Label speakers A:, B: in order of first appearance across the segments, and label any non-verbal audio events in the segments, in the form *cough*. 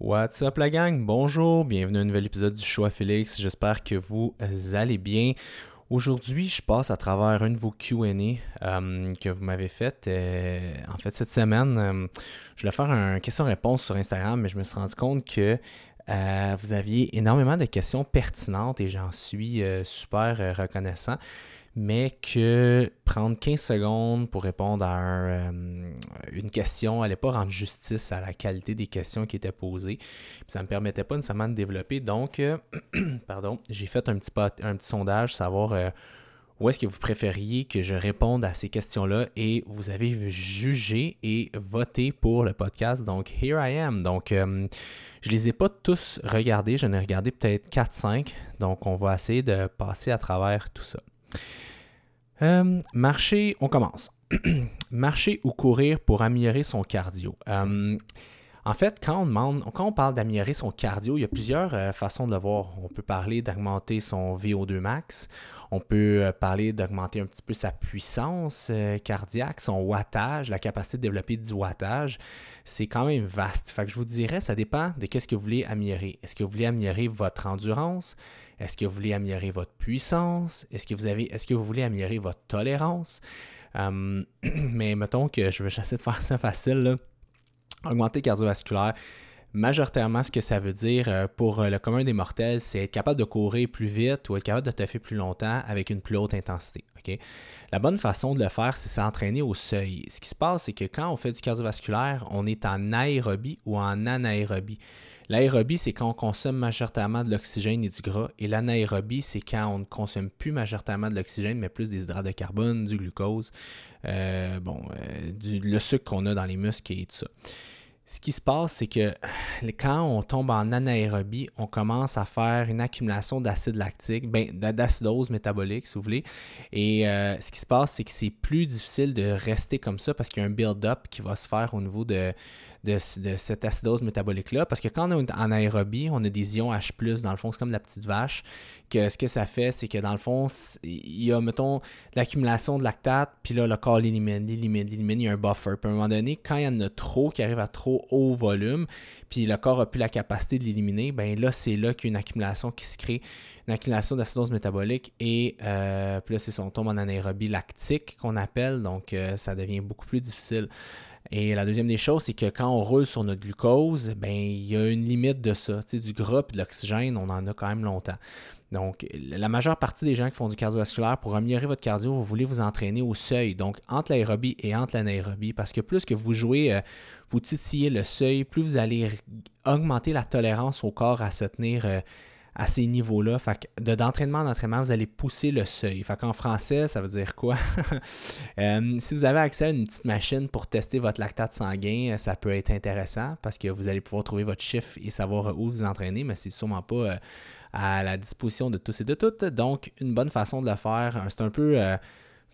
A: What's up la gang? Bonjour, bienvenue à un nouvel épisode du à Félix. J'espère que vous allez bien. Aujourd'hui, je passe à travers un de vos QA euh, que vous m'avez fait. Euh, en fait, cette semaine, euh, je voulais faire un question-réponse sur Instagram, mais je me suis rendu compte que vous aviez énormément de questions pertinentes et j'en suis super reconnaissant mais que prendre 15 secondes pour répondre à euh, une question n'allait pas rendre justice à la qualité des questions qui étaient posées. ça ne me permettait pas nécessairement de développer. Donc, euh, *clears throat* pardon, j'ai fait un petit, un petit sondage, savoir euh, où est-ce que vous préfériez que je réponde à ces questions-là et vous avez jugé et voté pour le podcast. Donc, here I am. Donc, je ne les ai pas tous regardés, j'en ai regardé peut-être 4-5. Donc, on va essayer de passer à travers tout ça. Euh, marcher, on commence. *clears throat* marcher ou courir pour améliorer son cardio. Euh, en fait, quand on parle d'améliorer son cardio, il y a plusieurs euh, façons de le voir. On peut parler d'augmenter son VO2 max. On peut parler d'augmenter un petit peu sa puissance cardiaque, son wattage, la capacité de développer du wattage. C'est quand même vaste. Fait que je vous dirais, ça dépend de qu'est-ce que vous voulez améliorer. Est-ce que vous voulez améliorer votre endurance? Est-ce que vous voulez améliorer votre puissance? Est-ce que vous avez est-ce que vous voulez améliorer votre tolérance? Hum, *clears throat* mais mettons que je vais *laughs* essayer de faire ça facile. Augmenter cardiovasculaire, majoritairement, ce que ça veut dire euh, pour euh, le commun des mortels, c'est être capable de courir plus vite ou être capable de faire plus longtemps avec une plus haute intensité. La bonne façon de le faire, c'est s'entraîner au seuil. Ce qui se passe, c'est que quand on fait du cardiovasculaire, on est en aérobie ou en anaérobie. L'aérobie, c'est quand on consomme majoritairement de l'oxygène et du gras. Et l'anaérobie, c'est quand on ne consomme plus majoritairement de l'oxygène, mais plus des hydrates de carbone, du glucose, euh, bon, euh, le sucre qu'on a dans les muscles et tout ça. Ce qui se passe, c'est que quand on tombe en anaérobie, on commence à faire une accumulation d'acide lactique, ben, d'acidose métabolique, si vous voulez. Et euh, ce qui se passe, c'est que c'est plus difficile de rester comme ça parce qu'il y a un build-up qui va se faire au niveau de, de, cette acidose métabolique-là. Parce que quand on est en aérobie, on a des ions H, dans le fond, c'est comme la petite vache. Que ce que ça fait, c'est que dans le fond, il y a, mettons, l'accumulation de lactate, puis là, le corps l'élimine, l'élimine, l'élimine, il y a un buffer. Puis à un moment donné, quand il y en a trop qui arrivent à trop haut volume, puis le corps n'a plus la capacité de l'éliminer, ben là, c'est là qu'il y a une accumulation qui se crée, une accumulation d'acidose métabolique, et euh, puis là, c'est son tombe en anaérobie lactique qu'on appelle, donc euh, ça devient beaucoup plus difficile. Et la deuxième des choses, c'est que quand on roule sur notre glucose, ben il y a une limite de ça. Du gras et de l'oxygène, on en a quand même longtemps. Donc, la majeure partie des gens qui font du cardiovasculaire, pour améliorer votre cardio, vous voulez vous entraîner au seuil, donc entre l'aérobie et entre l'anaérobie, parce que plus que vous jouez, euh, vous titillez le seuil, plus vous allez augmenter la tolérance au corps à se tenir euh, à ces niveaux-là. Fait de, d'entraînement en entraînement, vous allez pousser le seuil. Fait qu'en français, ça veut dire quoi? *laughs* Euh, si vous avez accès à une petite machine pour tester votre lactate sanguin, ça peut être intéressant parce que vous allez pouvoir trouver votre chiffre et savoir où vous entraînez, mais c'est sûrement pas euh, à la disposition de tous et de toutes. Donc, une bonne façon de le faire, c'est un peu... Euh,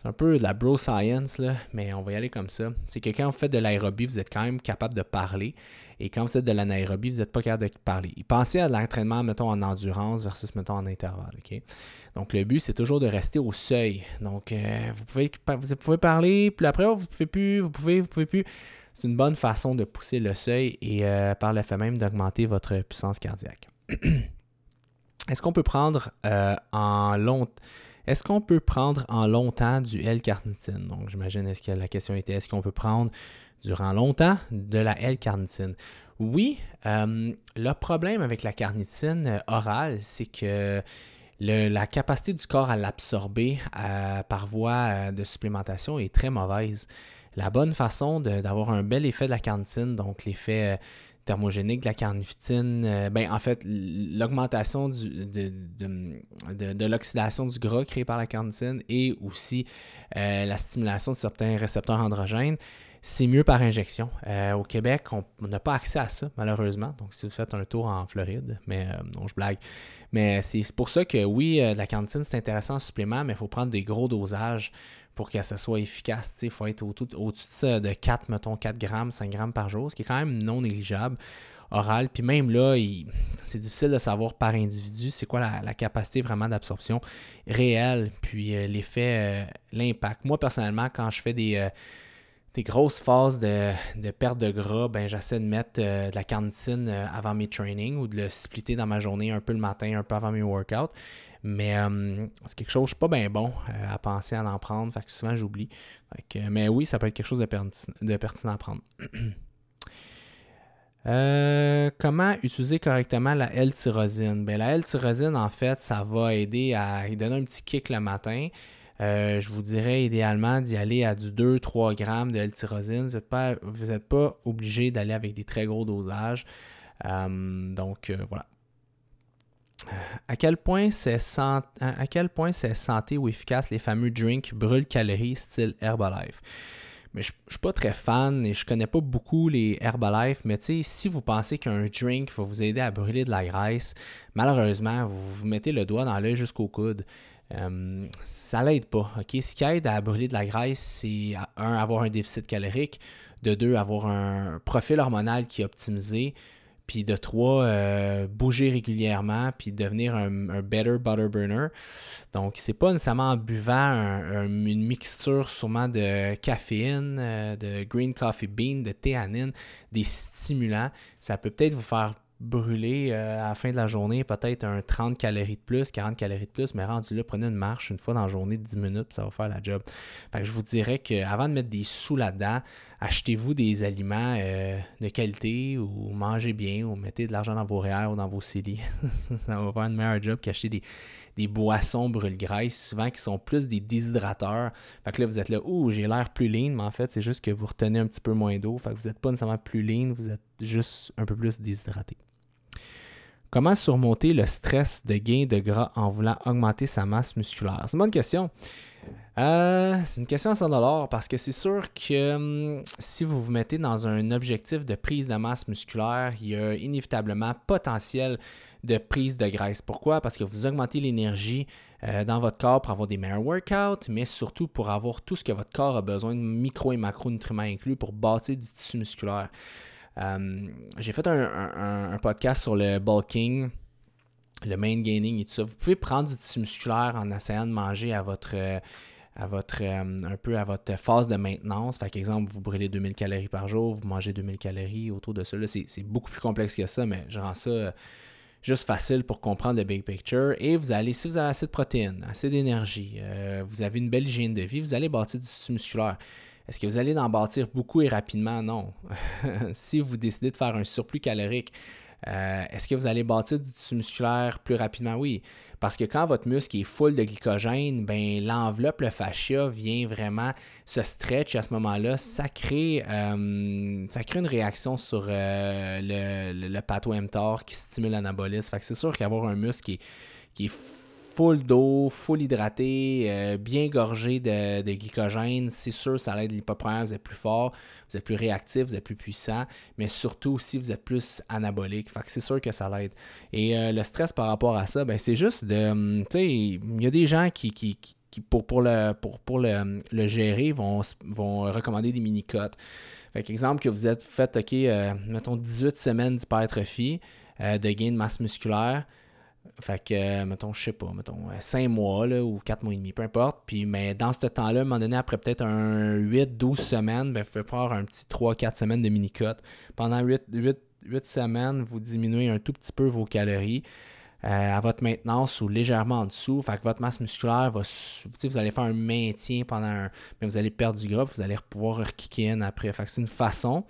A: c'est un peu de la bro science, là, mais on va y aller comme ça. C'est que quand vous faites de l'aérobie, vous êtes quand même capable de parler. Et quand vous faites de l'anaérobie, vous n'êtes pas capable de parler. pensez à l'entraînement, mettons, en endurance versus, mettons, en intervalle. Donc, le but, c'est toujours de rester au seuil. Donc, euh, vous, pouvez, vous pouvez parler, puis après, vous ne pouvez plus, vous pouvez, vous pouvez plus. C'est une bonne façon de pousser le seuil et euh, par le fait même d'augmenter votre puissance cardiaque. *clears throat* Est-ce qu'on peut prendre euh, en long est-ce qu'on peut prendre en longtemps du L-carnitine? Donc, j'imagine, est-ce que la question était, est-ce qu'on peut prendre durant longtemps de la L-carnitine? Oui, euh, le problème avec la carnitine euh, orale, c'est que la capacité du corps à l'absorber euh, par voie de supplémentation est très mauvaise. La bonne façon d'avoir un bel effet de la carnitine, donc l'effet thermogénique de la carnitine, euh, ben, en fait, l'augmentation de, de, l'oxydation du gras créé par la carnitine et aussi euh, la stimulation de certains récepteurs androgènes, c'est mieux par injection. Euh, au Québec, on n'a pas accès à ça, malheureusement. Donc, si vous faites un tour en Floride, mais non, je blague. Mais c'est pour ça que oui, la carnitine, c'est intéressant en supplément, mais il faut prendre des gros dosages pour que ça soit efficace. Il faut être au-dessus de 4, mettons 4 grammes, 5 grammes par jour, ce qui est quand même non négligeable oral. Puis même là, c'est difficile de savoir par individu c'est quoi la, capacité vraiment d'absorption réelle, puis euh, l'effet, euh, l'impact. Moi, personnellement, quand je fais des, euh, grosses phases de, perte de gras, ben j'essaie de mettre de la carnitine avant mes trainings ou de le splitter dans ma journée un peu le matin, un peu avant mes workouts. Mais euh, c'est quelque chose, pas bien bon à penser à en prendre, que souvent j'oublie. mais oui, ça peut être quelque chose de, pertinent à prendre. *clears throat* comment utiliser correctement la L-tyrosine? Ben, la L-tyrosine, en fait, ça va aider à donner un petit kick le matin. Euh, je vous dirais idéalement d'y aller à du 2-3 grammes de L-tyrosine. Vous n'êtes pas, pas obligé d'aller avec des très gros dosages. Euh, donc euh, voilà. À quel point c'est à quel point santé ou efficace les fameux drinks brûle calories style Herbalife? Mais je, ne suis pas très fan et je connais pas beaucoup les Herbalife, mais si vous pensez qu'un drink va vous aider à brûler de la graisse, malheureusement, vous vous mettez le doigt dans l'œil jusqu'au coude. Euh, ça l'aide pas. ok? Ce qui aide à brûler de la graisse, c'est un, avoir un déficit calorique, de deux, avoir un profil hormonal qui est optimisé, puis de trois, euh, bouger régulièrement, puis devenir un, better butter burner. Donc, c'est pas nécessairement en buvant une mixture sûrement de caféine, euh, de green coffee bean, de théanine, des stimulants. Ça peut peut-être vous faire brûler euh, à la fin de la journée peut-être un 30 calories de plus, 40 calories de plus, mais rendu là, prenez une marche une fois dans la journée de 10 minutes, ça va faire la job. je vous dirais qu'avant de mettre des sous là-dedans, achetez-vous des aliments euh, de qualité ou mangez bien ou mettez de l'argent dans vos REER ou dans vos CELI. *laughs* ça va faire un meilleur job qu'acheter des, des boissons brûle-graisse, souvent qui sont plus des déshydrateurs. Fait que là, vous êtes là, ouh, j'ai l'air plus lean, mais en fait, c'est juste que vous retenez un petit peu moins d'eau. Fait que vous n'êtes pas nécessairement plus lean, vous êtes juste un peu plus déshydraté. Comment surmonter le stress de gain de gras en voulant augmenter sa masse musculaire? C'est une bonne question. Euh, c'est une question à 100 parce que c'est sûr que hum, si vous vous mettez dans un objectif de prise de masse musculaire, il y a inévitablement potentiel de prise de graisse. Pourquoi? Parce que vous augmentez l'énergie euh, dans votre corps pour avoir des meilleurs workouts, mais surtout pour avoir tout ce que votre corps a besoin micro et macronutriments inclus pour bâtir du tissu musculaire. Euh, j'ai fait un, podcast sur le bulking, le main gaining et tout ça. Vous pouvez prendre du tissu musculaire en essayant de manger à votre à votre euh, un peu à votre phase de maintenance. Par exemple, vous brûlez 2000 calories par jour, vous mangez 2000 calories autour de ça. c'est beaucoup plus complexe que ça, mais je rends ça euh, juste facile pour comprendre le big picture. Et vous allez, si vous avez assez de protéines, assez d'énergie, vous avez une belle hygiène de vie, vous allez bâtir du tissu musculaire. Est-ce que vous allez en bâtir beaucoup et rapidement? Non. *laughs* si vous décidez de faire un surplus calorique, euh, est-ce que vous allez bâtir du tissu musculaire plus rapidement? Oui. Parce que quand votre muscle est full de glycogène, ben, l'enveloppe, le fascia vient vraiment se stretch à ce moment-là. Ça crée, euh, ça crée une réaction sur euh, le, le, mTOR qui stimule l'anabolisme. c'est sûr qu'avoir un muscle qui qui est full d'eau, full hydraté, euh, bien gorgé de, glycogène, c'est sûr, ça aide l'hypopreneur, vous êtes plus fort, vous êtes plus réactif, vous êtes plus puissant, mais surtout aussi, vous êtes plus anabolique. Fait c'est sûr que ça l'aide. Et euh, le stress par rapport à ça, ben, c'est juste de. Hum, tu sais, il y a des gens qui, pour, pour, le, pour, pour le, gérer, vont, vont recommander des mini-cotes. Fait exemple, que vous êtes fait, OK, euh, mettons 18 semaines d'hypertrophie, de gain de masse musculaire. Fait que, euh, mettons, je sais pas, mettons, 5 euh, mois ou 4 mois et demi, peu importe. Puis, mais dans ce temps-là, à un moment donné, après peut-être un 8-12 semaines, ben, vous pouvez faire un petit 3-4 semaines de mini-cut. Pendant 8, 8, 8 semaines, vous diminuez un tout petit peu vos calories. Euh, à votre maintenance ou légèrement en dessous. Fait que votre masse musculaire va. Vous allez faire un maintien pendant un. Mais vous allez perdre du gras, vous allez pouvoir rekicker après. Fait que c'est une façon.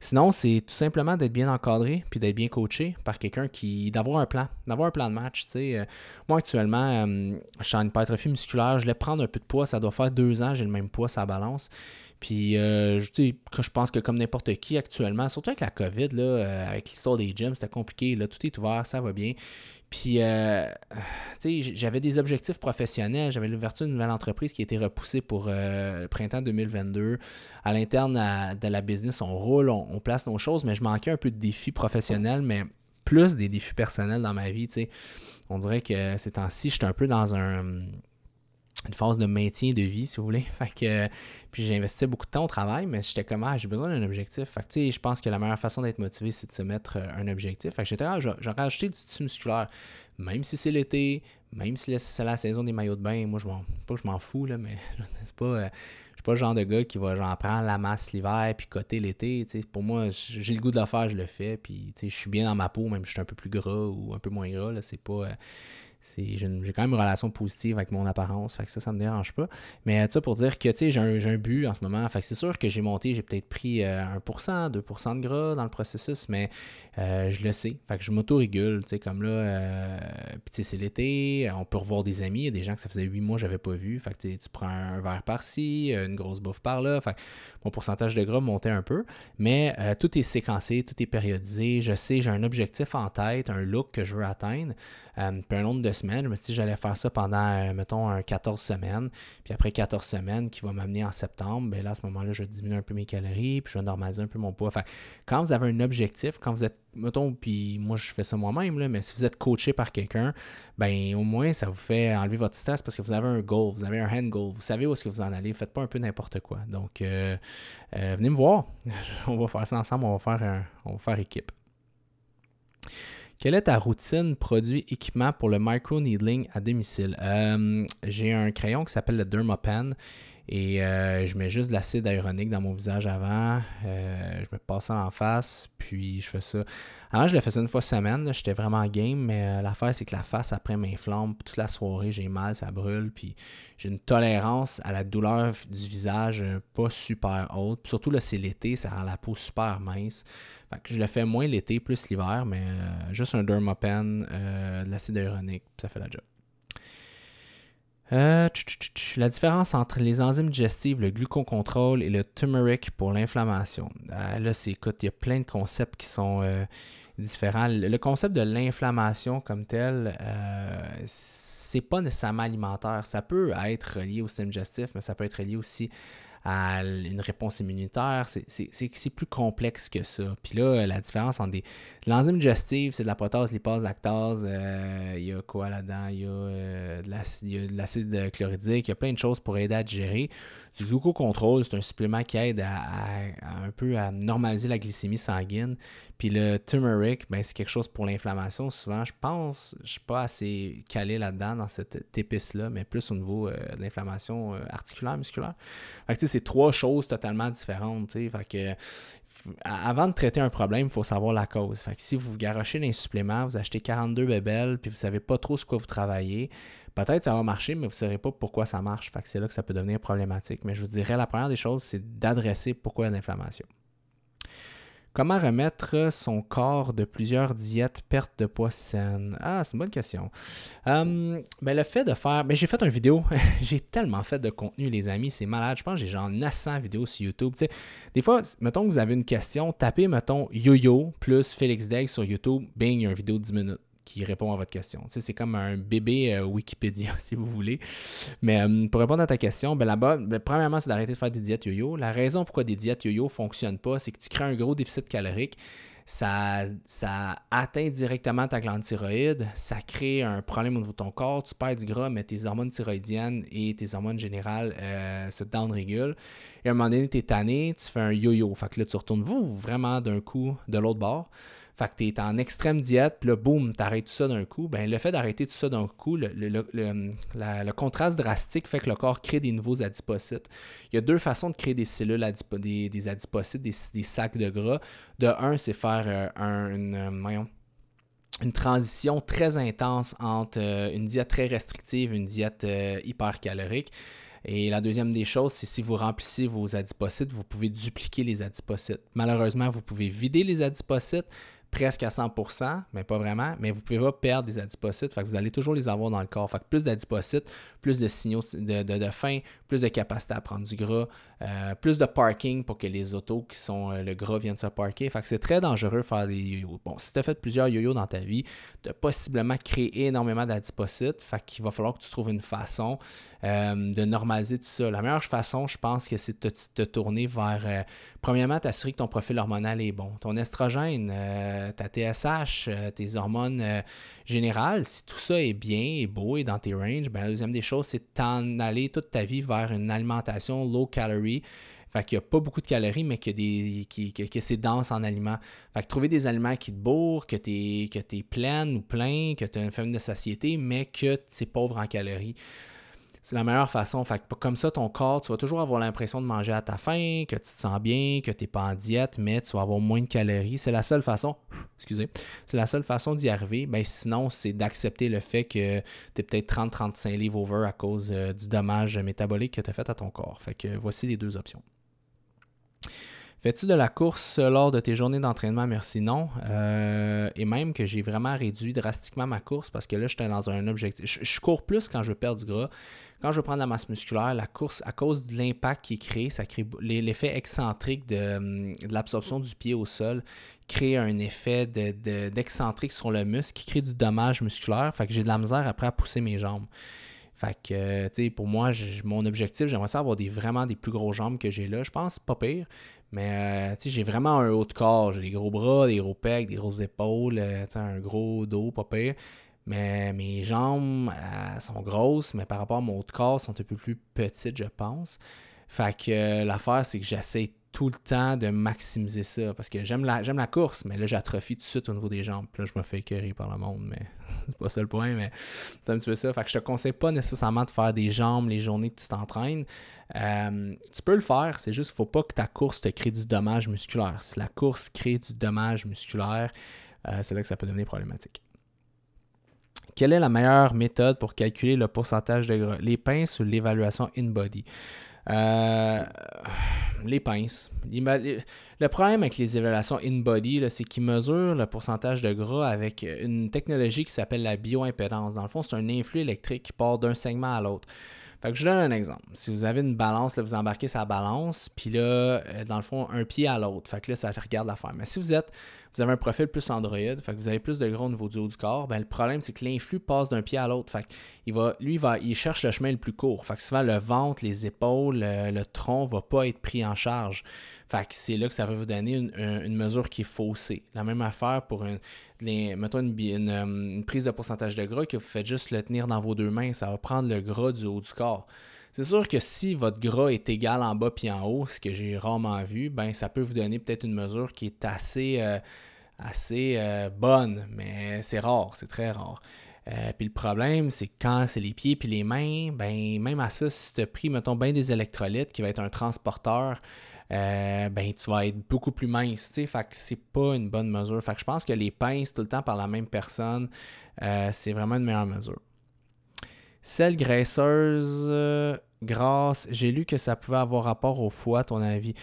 A: Sinon, c'est tout simplement d'être bien encadré puis d'être bien coaché par quelqu'un qui. d'avoir un plan. D'avoir un plan de match. Euh, moi, actuellement, euh, je suis en hypertrophie musculaire. Je vais prendre un peu de poids. Ça doit faire deux ans, j'ai le même poids, ça balance. Puis, euh, je pense que comme n'importe qui actuellement, surtout avec la COVID, là, euh, avec l'histoire des gyms, c'était compliqué. Là, tout est ouvert, ça va bien. Puis, euh, j'avais des objectifs professionnels. J'avais l'ouverture d'une nouvelle entreprise qui a été repoussée pour le printemps 2022. À l'interne de la business, on roule, on, place nos choses, mais je manquais un peu de défis professionnels, mais plus des défis personnels dans ma vie. On dirait que ces temps-ci, j'étais un peu dans un une phase de maintien de vie, si vous voulez. *laughs* Fait que, puis j'investissais beaucoup de temps au travail, mais j'étais comme, ah, j'ai besoin d'un objectif. Fait que, je pense que la meilleure façon d'être motivé, c'est de se mettre euh, un objectif. Fait que j'étais, ah, j'aurais ajouté du tissu musculaire, même si c'est l'été, même si c'est la saison des maillots de bain. Moi, je m'en, pas je m'en fous, là, mais *laughs* c'est pas, euh, suis pas le genre de gars qui va genre prendre la masse l'hiver puis coter l'été. Pour moi, j'ai le goût de le faire, je le fais. Puis je suis bien dans ma peau, même si je suis un peu plus gras ou un peu moins gras. C'est pas. Euh, j'ai quand même une relation positive avec mon apparence, fait que ça, ça me dérange pas. Mais ça pour dire que j'ai un, un, but en ce moment. Fait que c'est sûr que j'ai monté, j'ai peut-être pris 1%, euh, 2% de gras dans le processus, mais euh, je le sais. Fait que je m'auto-régule, comme là, euh, c'est l'été, on peut revoir des amis, il y a des gens que ça faisait 8 mois que j'avais pas vu. Fait que tu prends un verre par-ci, une grosse bouffe par-là. Fait mon pourcentage de gras montait un peu, mais tout est séquencé, tout est périodisé. Je sais, j'ai un objectif en tête, un look que je veux atteindre. Euh, puis un nombre de semaines, je me suis dit j'allais faire ça pendant, euh, mettons, un 14 semaines. Puis après 14 semaines, qui va m'amener en septembre, bien là, à ce moment-là, je diminue un peu mes calories, puis je vais normaliser un peu mon poids. Enfin, quand vous avez un objectif, quand vous êtes, mettons, puis moi, je fais ça moi-même, mais si vous êtes coaché par quelqu'un, ben au moins, ça vous fait enlever votre stress parce que vous avez un goal, vous avez un hand goal, vous savez où est-ce que vous en allez, faites pas un peu n'importe quoi. Donc, euh, venez me voir. *laughs* on va faire ça ensemble, on va faire, on va faire équipe. Quelle est ta routine produit équipement pour le micro-needling à domicile? Euh, j'ai un crayon qui s'appelle le Dermapen et euh, je mets juste de l'acide hyaluronique dans mon visage avant. Euh, je me passe ça en face, puis je fais ça. Avant, je le faisais une fois semaine. J'étais vraiment game, mais l'affaire, c'est que la face après m'inflamme. Toute la soirée, j'ai mal, ça brûle. Puis j'ai une tolérance à la douleur du visage pas super haute. surtout, là, c'est l'été, ça rend la peau super mince je le fais moins l'été, plus l'hiver, mais euh, juste un dermapen, euh, de l'acide hyaluronique, ça fait la job. Euh, la différence entre les enzymes digestives, le glucocontrôle et le turmeric pour l'inflammation. là, c'est écoute, il y a plein de concepts qui sont différents. Le, concept de l'inflammation comme tel, c'est pas nécessairement alimentaire. Ça peut être relié au système digestif, mais ça peut être relié aussi à une réponse immunitaire. C'est plus complexe que ça. Puis là, la différence entre. L'enzyme digestive, c'est de la protéase, lipase, lactase. Euh, il y a quoi là-dedans? Il y a euh, de l'acide chloridique. Il y a plein de choses pour aider à digérer. Du glucocontrôle, c'est un supplément qui aide à, un peu à normaliser la glycémie sanguine. Puis le turmeric, ben, c'est quelque chose pour l'inflammation. Souvent, je pense, je ne suis pas assez calé là-dedans, dans cette épice-là, mais plus au niveau euh, de l'inflammation articulaire, musculaire. C'est trois choses totalement différentes. Avant de traiter un problème, il faut savoir la cause. Fait que si vous garochez un supplément, vous achetez 42 bébelles, puis vous ne savez pas trop ce quoi vous travaillez, peut-être ça va marcher, mais vous ne saurez pas pourquoi ça marche. C'est là que ça peut devenir problématique. Mais je vous dirais, la première des choses, c'est d'adresser pourquoi l'inflammation. Comment remettre son corps de plusieurs diètes perte de poids saine? Ah, c'est une bonne question. Hum, ben, le fait de faire. Ben, j'ai fait une vidéo. *laughs* j'ai tellement fait de contenu, les amis. C'est malade. Je pense que j'ai genre 900 vidéos sur YouTube. des fois, mettons que vous avez une question, tapez, mettons, yo-yo plus Félix Degg sur YouTube. Bing, il y a une vidéo de 10 minutes qui répond à votre question. c'est comme un bébé euh, Wikipédia, *laughs* si vous voulez. Mais euh, pour répondre à ta question, ben là-bas, ben, premièrement, c'est d'arrêter de faire des diètes yo-yo. La raison pourquoi des diètes yo-yo ne fonctionnent pas, c'est que tu crées un gros déficit calorique. Ça, ça atteint directement ta glande thyroïde, ça crée un problème au niveau de ton corps, tu perds du gras, mais tes hormones thyroïdiennes et tes hormones générales euh, se down-régulent. Et à un moment donné, tu es tanné, tu fais un yo-yo. Fait que là, tu retournes vous vraiment d'un coup de l'autre bord. Fait que tu es en extrême diète, puis là, boum, tu arrêtes tout ça d'un coup. Ben, le fait d'arrêter tout ça d'un coup, le, contraste drastique fait que le corps crée des nouveaux adipocytes. Il y a deux façons de créer des cellules, des, adipocytes, des, sacs de gras. De un, c'est faire euh, une, euh, une transition très intense entre euh, une diète très restrictive et une diète hypercalorique. Et la deuxième des choses, c'est si vous remplissez vos adipocytes, vous pouvez dupliquer les adipocytes. Malheureusement, vous pouvez vider les adipocytes, presque à 100%, mais pas vraiment. Mais vous ne pouvez pas perdre des adipocytes. Fait que vous allez toujours les avoir dans le corps. Fait que plus d'adipocytes, plus de signaux de, faim, plus de capacité à prendre du gras, euh, plus de parking pour que les autos qui sont euh, le gras viennent se parker. Fait que c'est très dangereux de faire des yo-yo. Bon, si tu as fait plusieurs yo-yo dans ta vie, tu as possiblement créé énormément d'adipocytes. Fait qu'il va falloir que tu trouves une façon euh, de normaliser tout ça. La meilleure façon, je pense que c'est de te, tourner vers, premièrement, t'assurer que ton profil hormonal est bon. Ton estrogène, ta TSH, tes hormones générales, si tout ça est bien, est beau et dans tes ranges, ben, la deuxième des c'est d'en aller toute ta vie vers une alimentation low calorie. Fait qu'il n'y a pas beaucoup de calories, mais que, qui, que, c'est dense en aliments. Fait que trouver des aliments qui te bourrent, que tu es, que pleine ou plein, que tu as une famille de satiété, mais que c'est pauvre en calories. C'est la meilleure façon. Fait que comme ça, ton corps, tu vas toujours avoir l'impression de manger à ta faim, que tu te sens bien, que tu n'es pas en diète, mais tu vas avoir moins de calories. C'est la seule façon, *sniffs* excusez, c'est la seule façon d'y arriver. Ben, sinon, c'est d'accepter le fait que tu es peut-être 30-35 livres over à cause euh, du dommage métabolique que tu as fait à ton corps. Fait que voici les deux options. Fais-tu de la course lors de tes journées d'entraînement? Merci, non. Euh, et même que j'ai vraiment réduit drastiquement ma course parce que là, j'étais dans un objectif. Je, cours plus quand je perds du gras. Quand je veux prendre la masse musculaire, la course, à cause de l'impact qui est créé, ça crée l'effet excentrique de, l'absorption du pied au sol, crée un effet d'excentrique sur le muscle qui crée du dommage musculaire. Fait que j'ai de la misère après à pousser mes jambes. Fait que, tu sais, pour moi, mon objectif, j'aimerais ça avoir des, vraiment des plus gros jambes que j'ai là. Je pense pas pire. Mais, euh, j'ai vraiment un haut de corps. J'ai des gros bras, des gros pecs, des grosses épaules, euh, un gros dos, pas pire. Mais mes jambes euh, sont grosses, mais par rapport à mon haut de corps, sont un peu plus petites, je pense. Fait que l'affaire, c'est que j'essaie tout le temps de maximiser ça. Parce que j'aime la, la course, mais là, j'atrophie tout de suite au niveau des jambes. Puis là, je me fais écœurer par le monde, mais *laughs* c'est pas ça le point, mais c'est un petit peu ça. Fait que je te conseille pas nécessairement de faire des jambes les journées que tu t'entraînes. Euh, tu peux le faire, c'est juste qu'il faut pas que ta course te crée du dommage musculaire. Si la course crée du dommage musculaire, euh, c'est là que ça peut devenir problématique. Quelle est la meilleure méthode pour calculer le pourcentage de gras? Les pinces ou l'évaluation in-body? Euh, les pinces. Le problème avec les évaluations in-body, c'est qu'ils mesurent le pourcentage de gras avec une technologie qui s'appelle la bioimpédance. Dans le fond, c'est un influx électrique qui part d'un segment à l'autre. Fait que je donne un exemple. Si vous avez une balance, vous embarquez sa balance, puis là, euh, dans le fond, un pied à l'autre. Fait que là, ça regarde l'affaire. Mais si vous êtes, vous avez un profil plus Android, fait que vous avez plus de gras au niveau du haut du corps, ben, le problème, c'est que l'influx passe d'un pied à l'autre. Fait il va, lui, il, va, il cherche le chemin le plus court. Fait que souvent, le ventre, les épaules, le, tronc va pas être pris en charge. Fait que c'est là que ça va vous donner une, mesure qui est faussée. La même affaire pour une, mettons une, une, prise de pourcentage de gras que vous faites juste le tenir dans vos deux mains. Ça va prendre le gras du haut du corps. C'est sûr que si votre gras est égal en bas puis en haut, ce que j'ai rarement vu, ben ça peut vous donner peut-être une mesure qui est assez, euh, assez euh, bonne, mais c'est rare, c'est très rare. Euh, puis le problème, c'est quand c'est les pieds puis les mains, ben même à ça, si tu as pris, mettons, bien des électrolytes, qui va être un transporteur, euh, ben tu vas être beaucoup plus mince, tu sais, fait que c'est pas une bonne mesure. Fait que je pense que les pinces tout le temps par la même personne, c'est vraiment une meilleure mesure. Celle graisseuse, grasse, j'ai lu que ça pouvait avoir rapport au foie, à ton avis.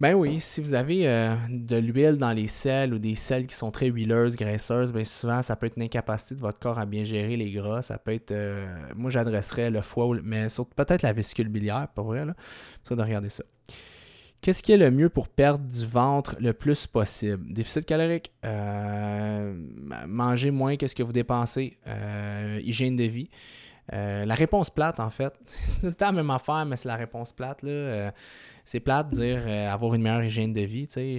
A: Ben oui, si vous avez de l'huile dans les selles ou des selles qui sont très huileuses, graisseuses, ben souvent ça peut être une incapacité de votre corps à bien gérer les gras. Ça peut être, moi j'adresserais le foie, mais surtout peut-être la vésicule biliaire, pour vrai, là. Ça de regarder ça. Qu'est-ce qui est le mieux pour perdre du ventre le plus possible? Déficit calorique, euh, manger moins que ce que vous dépensez, euh, hygiène de vie. Euh, la réponse plate, en fait, *laughs* c'est tout le temps la même affaire, mais c'est la réponse plate. Là. c'est plate de dire avoir une meilleure hygiène de vie. Sais,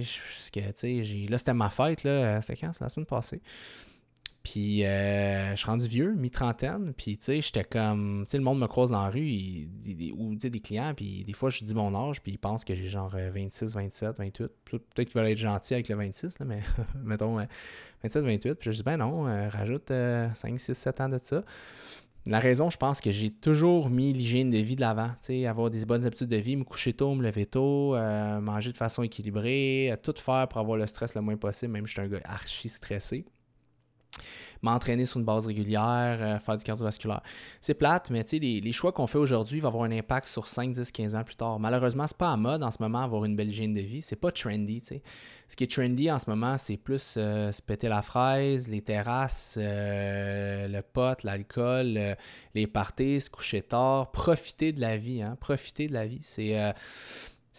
A: là, c'était ma fête. Là, c'était quand? C'est la semaine passée. Puis euh, je suis rendu vieux, mi-trentaine, puis tu sais, j'étais comme, tu sais, le monde me croise dans la rue, ou des clients, puis des fois, je dis mon âge, puis ils pensent que j'ai genre 26, 27, 28. Peut-être qu'ils veulent être gentils avec le 26, là, mais *laughs* mettons 27, 28. Puis je dis, ben non, euh, rajoute 5, 6, 7 ans de ça. La raison, je pense que j'ai toujours mis l'hygiène de vie de l'avant. Avoir des bonnes habitudes de vie, me coucher tôt, me lever tôt, euh, manger de façon équilibrée, tout faire pour avoir le stress le moins possible, même si je suis un gars archi stressé m'entraîner sur une base régulière, euh, faire du cardiovasculaire. C'est plate, mais les, les choix qu'on fait aujourd'hui vont avoir un impact sur 5, 10, 15 ans plus tard. Malheureusement, c'est pas à mode en ce moment avoir une belle hygiène de vie. C'est pas trendy. Ce qui est trendy en ce moment, c'est plus euh, se péter la fraise, les terrasses, euh, le pot, l'alcool, les parties, se coucher tard, profiter de la vie. Hein? Profiter de la vie. C'est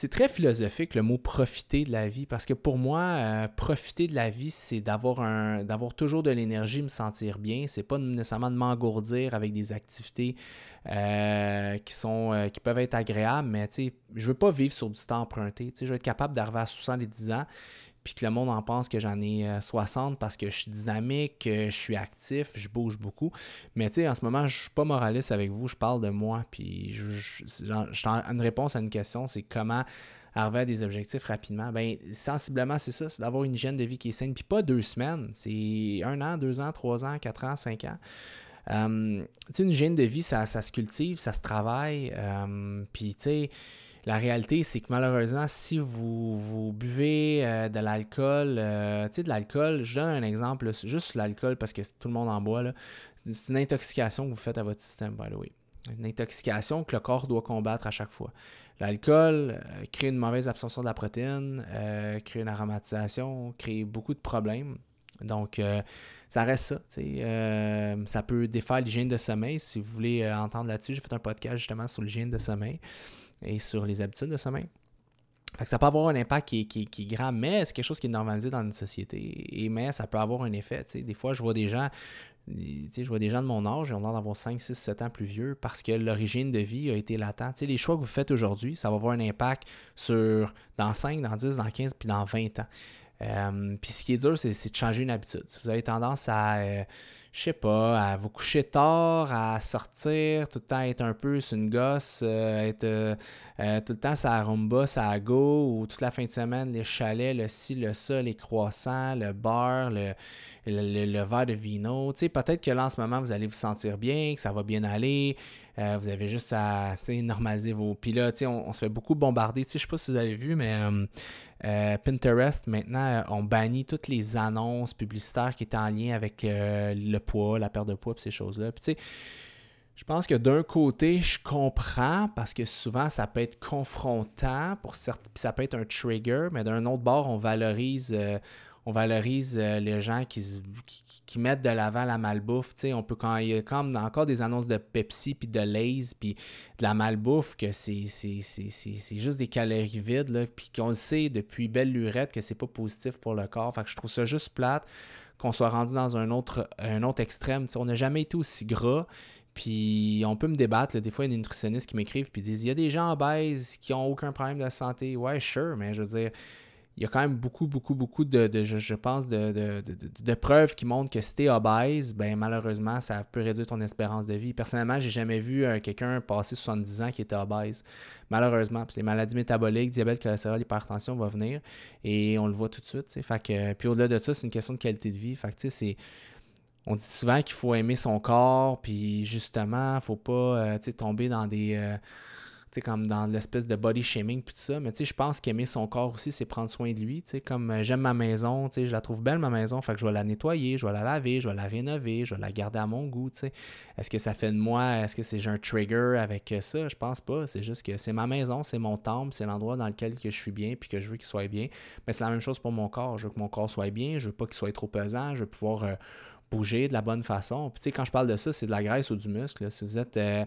A: c'est très philosophique le mot profiter de la vie parce que pour moi, euh, profiter de la vie, c'est d'avoir un d'avoir toujours de l'énergie, me sentir bien. C'est pas nécessairement de m'engourdir avec des activités euh, qui sont euh, qui peuvent être agréables, mais je veux pas vivre sur du temps emprunté. je veux être capable d'arriver à 70 ans puis que le monde en pense que j'en ai 60 euh, parce que je suis dynamique, que je suis actif, je bouge beaucoup. Mais tu sais, en ce moment, je suis pas moraliste avec vous, je parle de moi. Puis je, je, une réponse à une question, c'est comment arriver à des objectifs rapidement. Ben, sensiblement, c'est ça, c'est d'avoir une hygiène de vie qui est saine. Puis pas deux semaines, c'est un an, deux ans, trois ans, quatre ans, cinq ans. Euh, une hygiène de vie, ça, ça, se cultive, ça se travaille. Puis, tu sais, la réalité, c'est que malheureusement, si vous, vous buvez euh, de l'alcool, euh, tu sais, de l'alcool, je donne un exemple, juste l'alcool parce que tout le monde en boit, c'est une intoxication que vous faites à votre système, by the way. Une intoxication que le corps doit combattre à chaque fois. L'alcool euh, crée une mauvaise absorption de la protéine, crée une aromatisation, crée beaucoup de problèmes. Donc, ça reste ça. ça peut défaire l'hygiène de sommeil. Si vous voulez entendre là-dessus, j'ai fait un podcast justement sur l'hygiène de sommeil et sur les habitudes de sommeil. Fait que ça peut avoir un impact qui, est grand, mais c'est quelque chose qui est normalisé dans une société. Et mais ça peut avoir un effet. Des fois, je vois des gens, je vois des gens de mon âge, ils ont l'air d'avoir 5, 6, 7 ans plus vieux parce que l'origine de vie a été latente. les choix que vous faites aujourd'hui, ça va avoir un impact sur dans 5, dans 10, dans 15, puis dans 20 ans. Euh, puis ce qui est dur, c'est, de changer une habitude. Si vous avez tendance à, euh, je sais pas, à vous coucher tard, à sortir, tout le temps être un peu sur une gosse, euh, être tout le temps ça rumba, ça go, ou toute la fin de semaine, les chalets, le ci, le ça, les croissants, le beurre, le, le, verre de vino. Peut-être que là, en ce moment, vous allez vous sentir bien, que ça va bien aller. vous avez juste à normaliser vos. Puis là, on, on se fait beaucoup bombarder. Je sais pas si vous avez vu, mais euh, Pinterest, maintenant, euh, on bannit toutes les annonces publicitaires qui étaient en lien avec euh, le poids, la perte de poids, et ces choses-là. Puis, tu sais, je pense que d'un côté, je comprends parce que souvent, ça peut être confrontant, pour certains, ça peut être un trigger, mais d'un autre bord, on valorise, on valorise euh, les gens qui, qui, mettent de l'avant la malbouffe. on peut quand il y a comme encore des annonces de Pepsi puis de Lay's puis de la malbouffe que c'est, juste des calories vides puis qu'on le sait depuis belle lurette que c'est pas positif pour le corps. Fait que je trouve ça juste plate qu'on soit rendu dans un autre, un autre extrême. on n'a jamais été aussi gras. Puis on peut me débattre. des fois, il y a des nutritionnistes qui m'écrivent et disent il y a des gens obèses qui n'ont aucun problème de santé. Ouais, sure, mais je veux dire, il y a quand même beaucoup, beaucoup, beaucoup de, je, pense, de, preuves qui montrent que si tu es obèse, ben, malheureusement, ça peut réduire ton espérance de vie. Personnellement, j'ai jamais vu euh, quelqu'un passer 70 ans qui était obèse. Malheureusement, parce que les maladies métaboliques, diabète, cholestérol, hypertension vont venir et on le voit tout de suite. Fait que, puis au-delà de ça, c'est une question de qualité de vie. Fait que, on dit souvent qu'il faut aimer son corps, puis justement, faut pas euh, tomber dans des, euh, sais, comme dans l'espèce de body shaming puis tout ça. Mais tu sais, je pense qu'aimer son corps aussi, c'est prendre soin de lui. Tu sais, comme euh, j'aime ma maison, tu sais, je la trouve belle ma maison, fait que je vais la nettoyer, je vais la laver, je vais la rénover, je vais la garder à mon goût. Tu sais. Est-ce que ça fait de moi, est-ce que c'est j'ai un trigger avec ça? Je pense pas. C'est juste que c'est ma maison, c'est mon temple, c'est l'endroit dans lequel que je suis bien puis que je veux qu'il soit bien. Mais c'est la même chose pour mon corps. Je veux que mon corps soit bien, je veux pas qu'il soit trop pesant, je veux pouvoir euh, bouger de la bonne façon. Puis tu sais, quand je parle de ça, c'est de la graisse ou du muscle. Si vous êtes euh,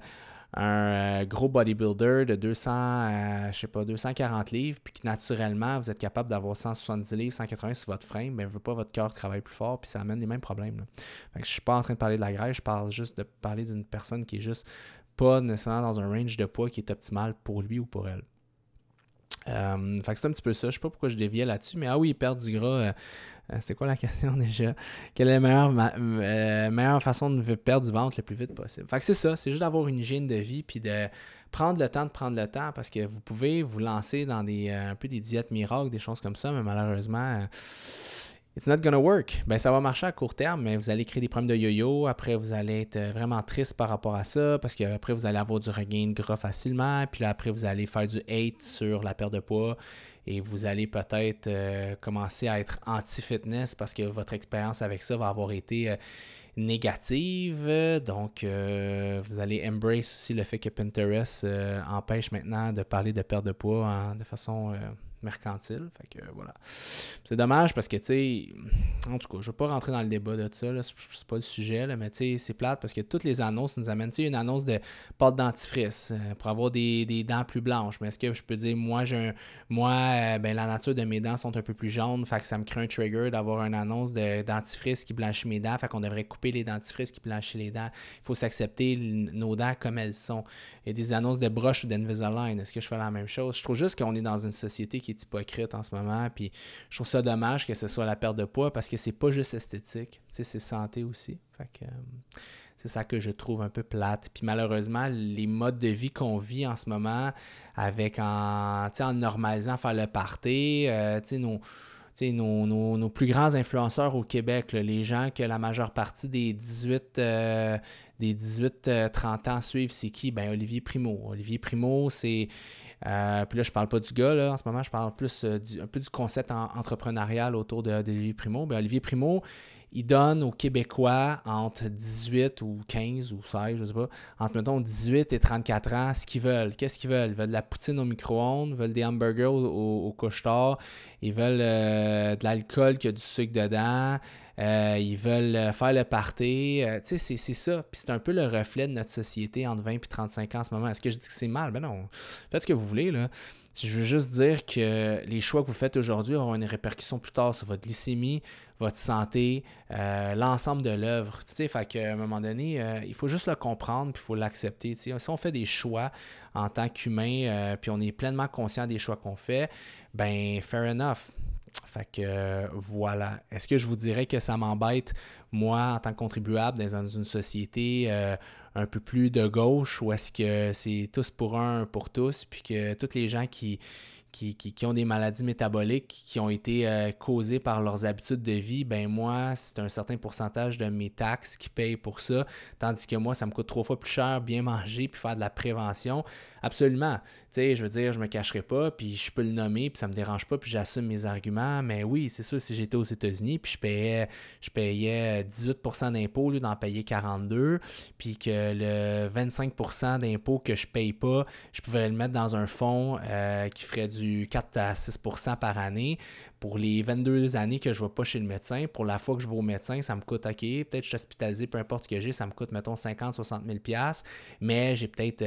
A: un euh, gros bodybuilder de 200, euh, je sais pas, 240 livres, puis que naturellement, vous êtes capable d'avoir 170 livres, 180 sur votre frame, mais ne veut pas votre cœur travaille plus fort, puis ça amène les mêmes problèmes. Là. Fait que je suis pas en train de parler de la graisse, je parle juste de parler d'une personne qui est juste pas nécessairement dans un range de poids qui est optimal pour lui ou pour elle. Euh, fait que c'est un petit peu ça. Je sais pas pourquoi je déviais là-dessus, mais ah oui, perdre du gras. C'est quoi la *laughs* question déjà? Quelle est la meilleure, euh, meilleure façon de perdre du ventre le plus vite possible? Fait que c'est ça, c'est juste d'avoir une hygiène de vie puis de prendre le temps de prendre le temps parce que vous pouvez vous lancer dans des euh, un peu des diètes miracles, des choses comme ça, mais malheureusement, it's not gonna work. Ben, ça va marcher à court terme, mais vous allez créer des problèmes de yo-yo. Après, vous allez être vraiment triste par rapport à ça parce qu'après, vous allez avoir du regain de gras facilement. Puis là, après, vous allez faire du hate sur la perte de poids et vous allez peut-être euh, commencer à être anti-fitness parce que votre expérience avec ça va avoir été euh, négative. Donc, euh, vous allez embrace aussi le fait que Pinterest empêche maintenant de parler de perte de poids de façon mercantile. Fait que voilà. C'est dommage parce que, tu sais, en tout cas, je ne vais pas rentrer dans le débat de ça, c'est pas le sujet, là, mais tu sais, c'est plate parce que toutes les annonces nous amènent, tu sais, une annonce de pâte dentifrice euh, pour avoir des, dents plus blanches. Mais est-ce que je peux dire, moi, j'ai moi, euh, ben, la nature de mes dents sont un peu plus jaunes, fait que ça me crée un trigger d'avoir une annonce de dentifrice qui blanchit mes dents, fait qu'on devrait couper les dentifrices qui blanchissent les dents. Il faut s'accepter nos dents comme elles sont. A des annonces de broche ou d'Invisalign. Est-ce que je fais la même chose? Je trouve juste qu'on est dans une société qui hypocrite en ce moment. Puis je trouve ça dommage que ce soit la perte de poids parce que c'est pas juste esthétique, c'est santé aussi. Fait que, euh, c'est ça que je trouve un peu plate. Puis malheureusement, les modes de vie qu'on vit en ce moment, avec en, en normalisant faire le party, euh, nos, nos, nos, plus grands influenceurs au Québec, les gens que la majeure partie des 18, euh, des 18 30 ans suivent, c'est qui? Ben, Olivier Primo. Olivier Primo, c'est. Euh, puis là, je parle pas du gars, là, en ce moment, je parle plus du, un peu du concept entrepreneurial autour d'Olivier Primo. Ben, Olivier Primo, il donne aux Québécois entre 18 ou 15 ou 16, je sais pas, entre mettons 18 et 34 ans, ce qu'ils veulent. Qu'est-ce qu'ils veulent? Ils veulent de la poutine au micro-ondes, ils veulent des hamburgers au, au, ils veulent euh, de l'alcool qui a du sucre dedans, euh, ils veulent faire le party. Euh, tu sais, c'est ça. Puis c'est un peu le reflet de notre société entre 20 et 35 ans en ce moment. Est-ce que je dis que c'est mal? Ben non. Faites ce que vous voulez, là. Je veux juste dire que les choix que vous faites aujourd'hui auront une répercussion plus tard sur votre glycémie, votre santé, euh, l'ensemble de l'œuvre. Tu sais, fait qu'à un moment donné, euh, il faut juste le comprendre puis il faut l'accepter. Si on fait des choix en tant qu'humain, euh, puis on est pleinement conscient des choix qu'on fait, ben fair enough. Fait que voilà. Est-ce que je vous dirais que ça m'embête, moi, en tant que contribuable dans une société un peu plus de gauche ou est-ce que c'est tous pour un, pour tous, puis que tous les gens qui, qui, ont des maladies métaboliques qui ont été euh, causées par leurs habitudes de vie, ben moi, c'est un certain pourcentage de mes taxes qui payent pour ça, tandis que moi, ça me coûte trois fois plus cher bien manger puis faire de la prévention. Absolument. Tu sais, je veux dire, je me cacherai pas, puis je peux le nommer, puis ça me dérange pas, puis j'assume mes arguments, mais oui, c'est sûr, si j'étais aux États-Unis, puis je payais, je payais 18% d'impôts d'en payer 42, puis que le 25% d'impôts que je paye pas, je pouvais le mettre dans un fonds euh, qui ferait du 4 à 6% par année. Pour les 22 années que je ne vais pas chez le médecin, pour la fois que je vais au médecin, ça me coûte, OK, peut-être je suis hospitalisé, peu importe ce que j'ai, ça me coûte, mettons, 50, 60 000 mais j'ai peut-être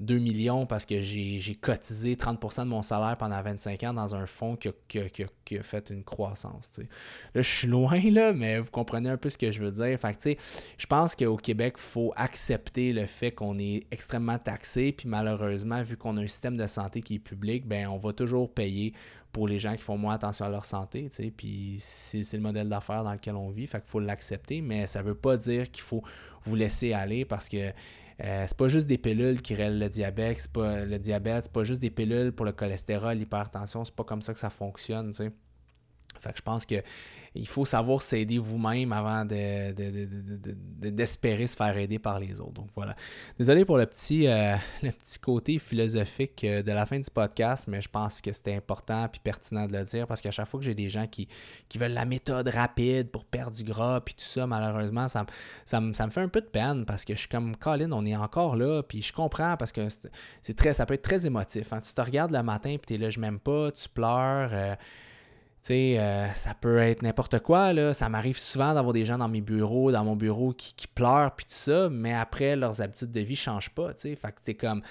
A: 2 euh, millions parce que j'ai cotisé 30% de mon salaire pendant 25 ans dans un fonds qui a, fait une croissance. Là, je suis loin, là, mais vous comprenez un peu ce que je veux dire. Fait je pense qu'au Québec, il faut accepter le fait qu'on est extrêmement taxé, puis malheureusement, vu qu'on a un système de santé qui est public, ben on va toujours payer pour les gens qui font moins attention à leur santé, puis c'est le modèle d'affaires dans lequel on vit, fait qu'il faut l'accepter, mais ça veut pas dire qu'il faut vous laisser aller parce que euh, c'est pas juste des pilules qui règlent le diabète, c'est pas le diabète, c'est pas juste des pilules pour le cholestérol, l'hypertension, c'est pas comme ça que ça fonctionne, tu sais. Fait que je pense que il faut savoir s'aider vous-même avant d'espérer se faire aider par les autres. Donc voilà. Désolé pour le petit, euh, *laughs* le petit côté philosophique euh, de la fin du podcast, mais je pense que c'était important et pertinent de le dire parce qu'à chaque fois que j'ai des gens qui, qui veulent la méthode rapide pour perdre du gras puis tout ça, malheureusement, ça, ça, me fait un peu de peine parce que je suis comme Colin, on est encore là, puis je comprends parce que c'est très, ça peut être très émotif. Hein. Tu te regardes le matin puis tu es là, je m'aime pas, tu pleures. Euh, sais, euh, ça peut être n'importe quoi, là. Ça m'arrive souvent d'avoir des gens dans mes bureaux, dans mon bureau, qui, pleurent, puis tout ça, mais après, leurs habitudes de vie changent pas, tu sais. Fait que c'est comme,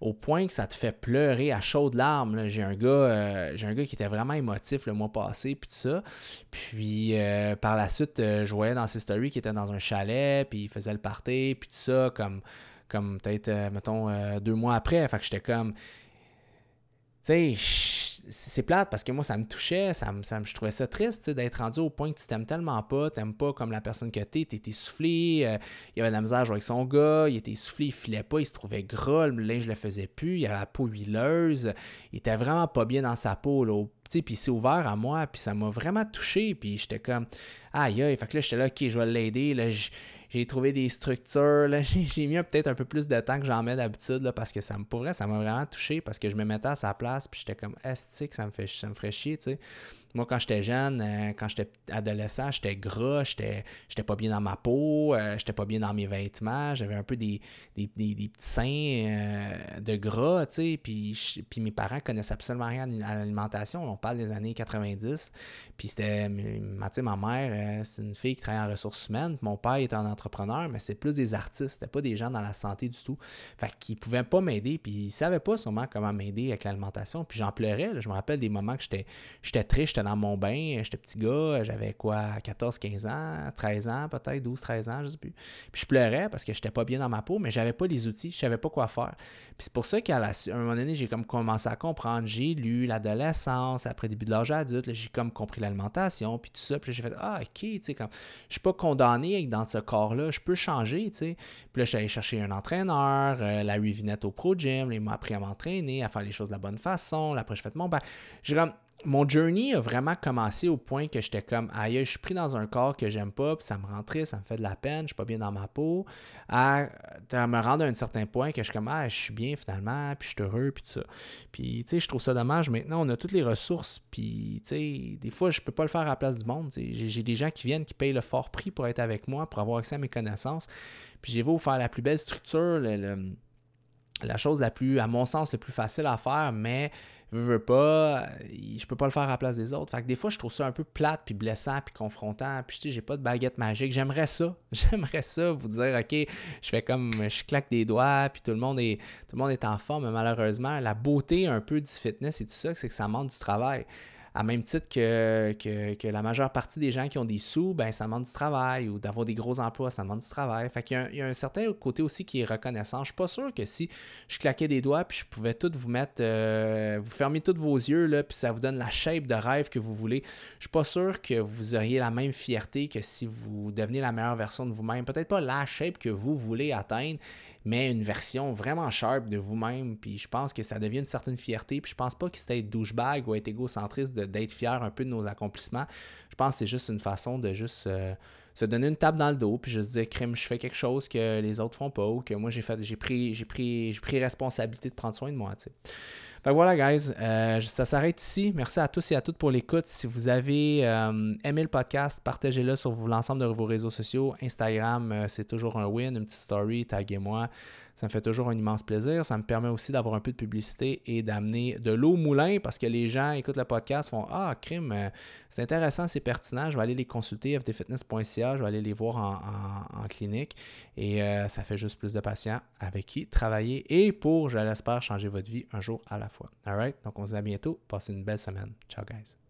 A: au point que ça te fait pleurer à chaudes larmes. J'ai un gars, euh, un gars qui était vraiment émotif le mois passé, puis tout ça. Puis euh, par la suite, je voyais dans ses stories qu'il était dans un chalet, puis il faisait le party, puis tout ça, comme, comme peut-être, mettons, deux mois après. Fait que j'étais comme, tu sais, c'est plate parce que moi, ça me touchait, ça me, ça je trouvais ça triste d'être rendu au point que tu t'aimes tellement pas, t'aimes pas comme la personne que t'es, t'es essoufflé, euh, il avait de la misère jouer avec son gars, il était essoufflé, il filait pas, il se trouvait gras, le linge le faisait plus, il avait la peau huileuse, il était vraiment pas bien dans sa peau, là, puis il s'est ouvert à moi, puis ça m'a vraiment touché, puis j'étais comme, aïe, aïe, fait que là, j'étais là, ok, je vais l'aider, là, j'ai trouvé des structures. *laughs* J'ai mis peut-être un peu plus de temps que j'en mets d'habitude parce que ça me pourrait, ça m'a vraiment touché parce que je me mettais à sa place puis j'étais comme estique, ça me fait ça me ferait chier, tu sais. Moi, quand j'étais jeune, euh, quand j'étais adolescent, j'étais gras, j'étais, pas bien dans ma peau, euh, j'étais pas bien dans mes vêtements, j'avais un peu des, des, petits seins euh, de gras, tu sais, puis, puis mes parents connaissaient absolument rien à l'alimentation. On parle des années 90, puis c'était, ma, ma mère, c'est une fille qui travaille en ressources humaines, mon père était un entrepreneur, mais c'est plus des artistes, c'était pas des gens dans la santé du tout. Fait qu'ils pouvaient pas m'aider, puis ils savaient pas sûrement comment m'aider avec l'alimentation, puis j'en pleurais, je me rappelle des moments que j'étais, j'étais triste, dans mon bain, j'étais petit gars, j'avais quoi, 14, 15 ans, 13 ans peut-être, 12, 13 ans, je sais plus. Puis je pleurais parce que j'étais pas bien dans ma peau, mais j'avais pas les outils, je savais pas quoi faire. Puis c'est pour ça qu'à un moment donné, j'ai comme commencé à comprendre, j'ai lu l'adolescence, après début de l'âge adulte, j'ai comme compris l'alimentation, puis tout ça, puis j'ai fait ah OK, tu sais comme je suis pas condamné dans ce corps-là, je peux changer, tu sais. Puis là, allé chercher un entraîneur, euh, la 8 au Pro Gym, il m'a appris à m'entraîner, à faire les choses de la bonne façon, là, après je fais mon bain. J'ai comme mon journey a vraiment commencé au point que j'étais comme, aïe, je suis pris dans un corps que j'aime pas, puis ça me rend triste, ça me fait de la peine, je suis pas bien dans ma peau, à, me rendre à un certain point que je suis comme, ah, je suis bien finalement, puis je suis heureux, puis tout ça. Puis, tu sais, je trouve ça dommage. Maintenant, on a toutes les ressources, puis, tu sais, des fois, je peux pas le faire à la place du monde. J'ai des gens qui viennent, qui payent le fort prix pour être avec moi, pour avoir accès à mes connaissances. Puis, j'ai vous faire la plus belle structure, la chose la plus, à mon sens, le plus facile à faire, mais veux, veux pas, je peux pas le faire à la place des autres. Fait que des fois, je trouve ça un peu plate, puis blessant, puis confrontant. Puis, tu sais, j'ai pas de baguette magique. J'aimerais ça. *laughs* J'aimerais ça, vous dire, OK, je fais comme, je claque des doigts, puis tout le monde est, tout le monde est en forme. Mais malheureusement, la beauté un peu du fitness et tout ça, c'est que ça demande du travail à même titre que, la majeure partie des gens qui ont des sous, ben, ça demande du travail ou d'avoir des gros emplois, ça demande du travail. Fait qu'il y a, un, certain côté aussi qui est reconnaissant. Je suis pas sûr que si je claquais des doigts puis je pouvais tout vous mettre, euh, vous fermer tous vos yeux là, puis ça vous donne la shape de rêve que vous voulez. Je suis pas sûr que vous auriez la même fierté que si vous devenez la meilleure version de vous-même. Peut-être pas la shape que vous voulez atteindre, mais une version vraiment sharp de vous-même. Puis je pense que ça devient une certaine fierté. Puis je pense pas que c'est être douchebag ou être égocentriste d'être fier un peu de nos accomplissements. Je pense que c'est juste une façon de juste euh, se donner une table dans le dos puis juste dire crime, je fais quelque chose que les autres font pas ou que moi j'ai fait j'ai pris j'ai pris j'ai pris responsabilité de prendre soin de moi. Fait voilà, guys, euh, ça s'arrête ici. Merci à tous et à toutes pour l'écoute. Si vous avez euh, aimé le podcast, partagez-le sur l'ensemble de vos réseaux sociaux. Instagram, euh, c'est toujours un win, une petite story, taguez-moi. Ça me fait toujours un immense plaisir. Ça me permet aussi d'avoir un peu de publicité et d'amener de l'eau au moulin parce que les gens écoutent le podcast, font Ah, crime, euh, c'est intéressant, c'est pertinent. Je vais aller les consulter, ftfitness.ca, je vais aller les voir en, clinique. Et euh, ça fait juste plus de patients avec qui travailler et pour, je l'espère, changer votre vie un jour à la fois. All right? Donc, on se dit à bientôt. Passez une belle semaine. Ciao, guys.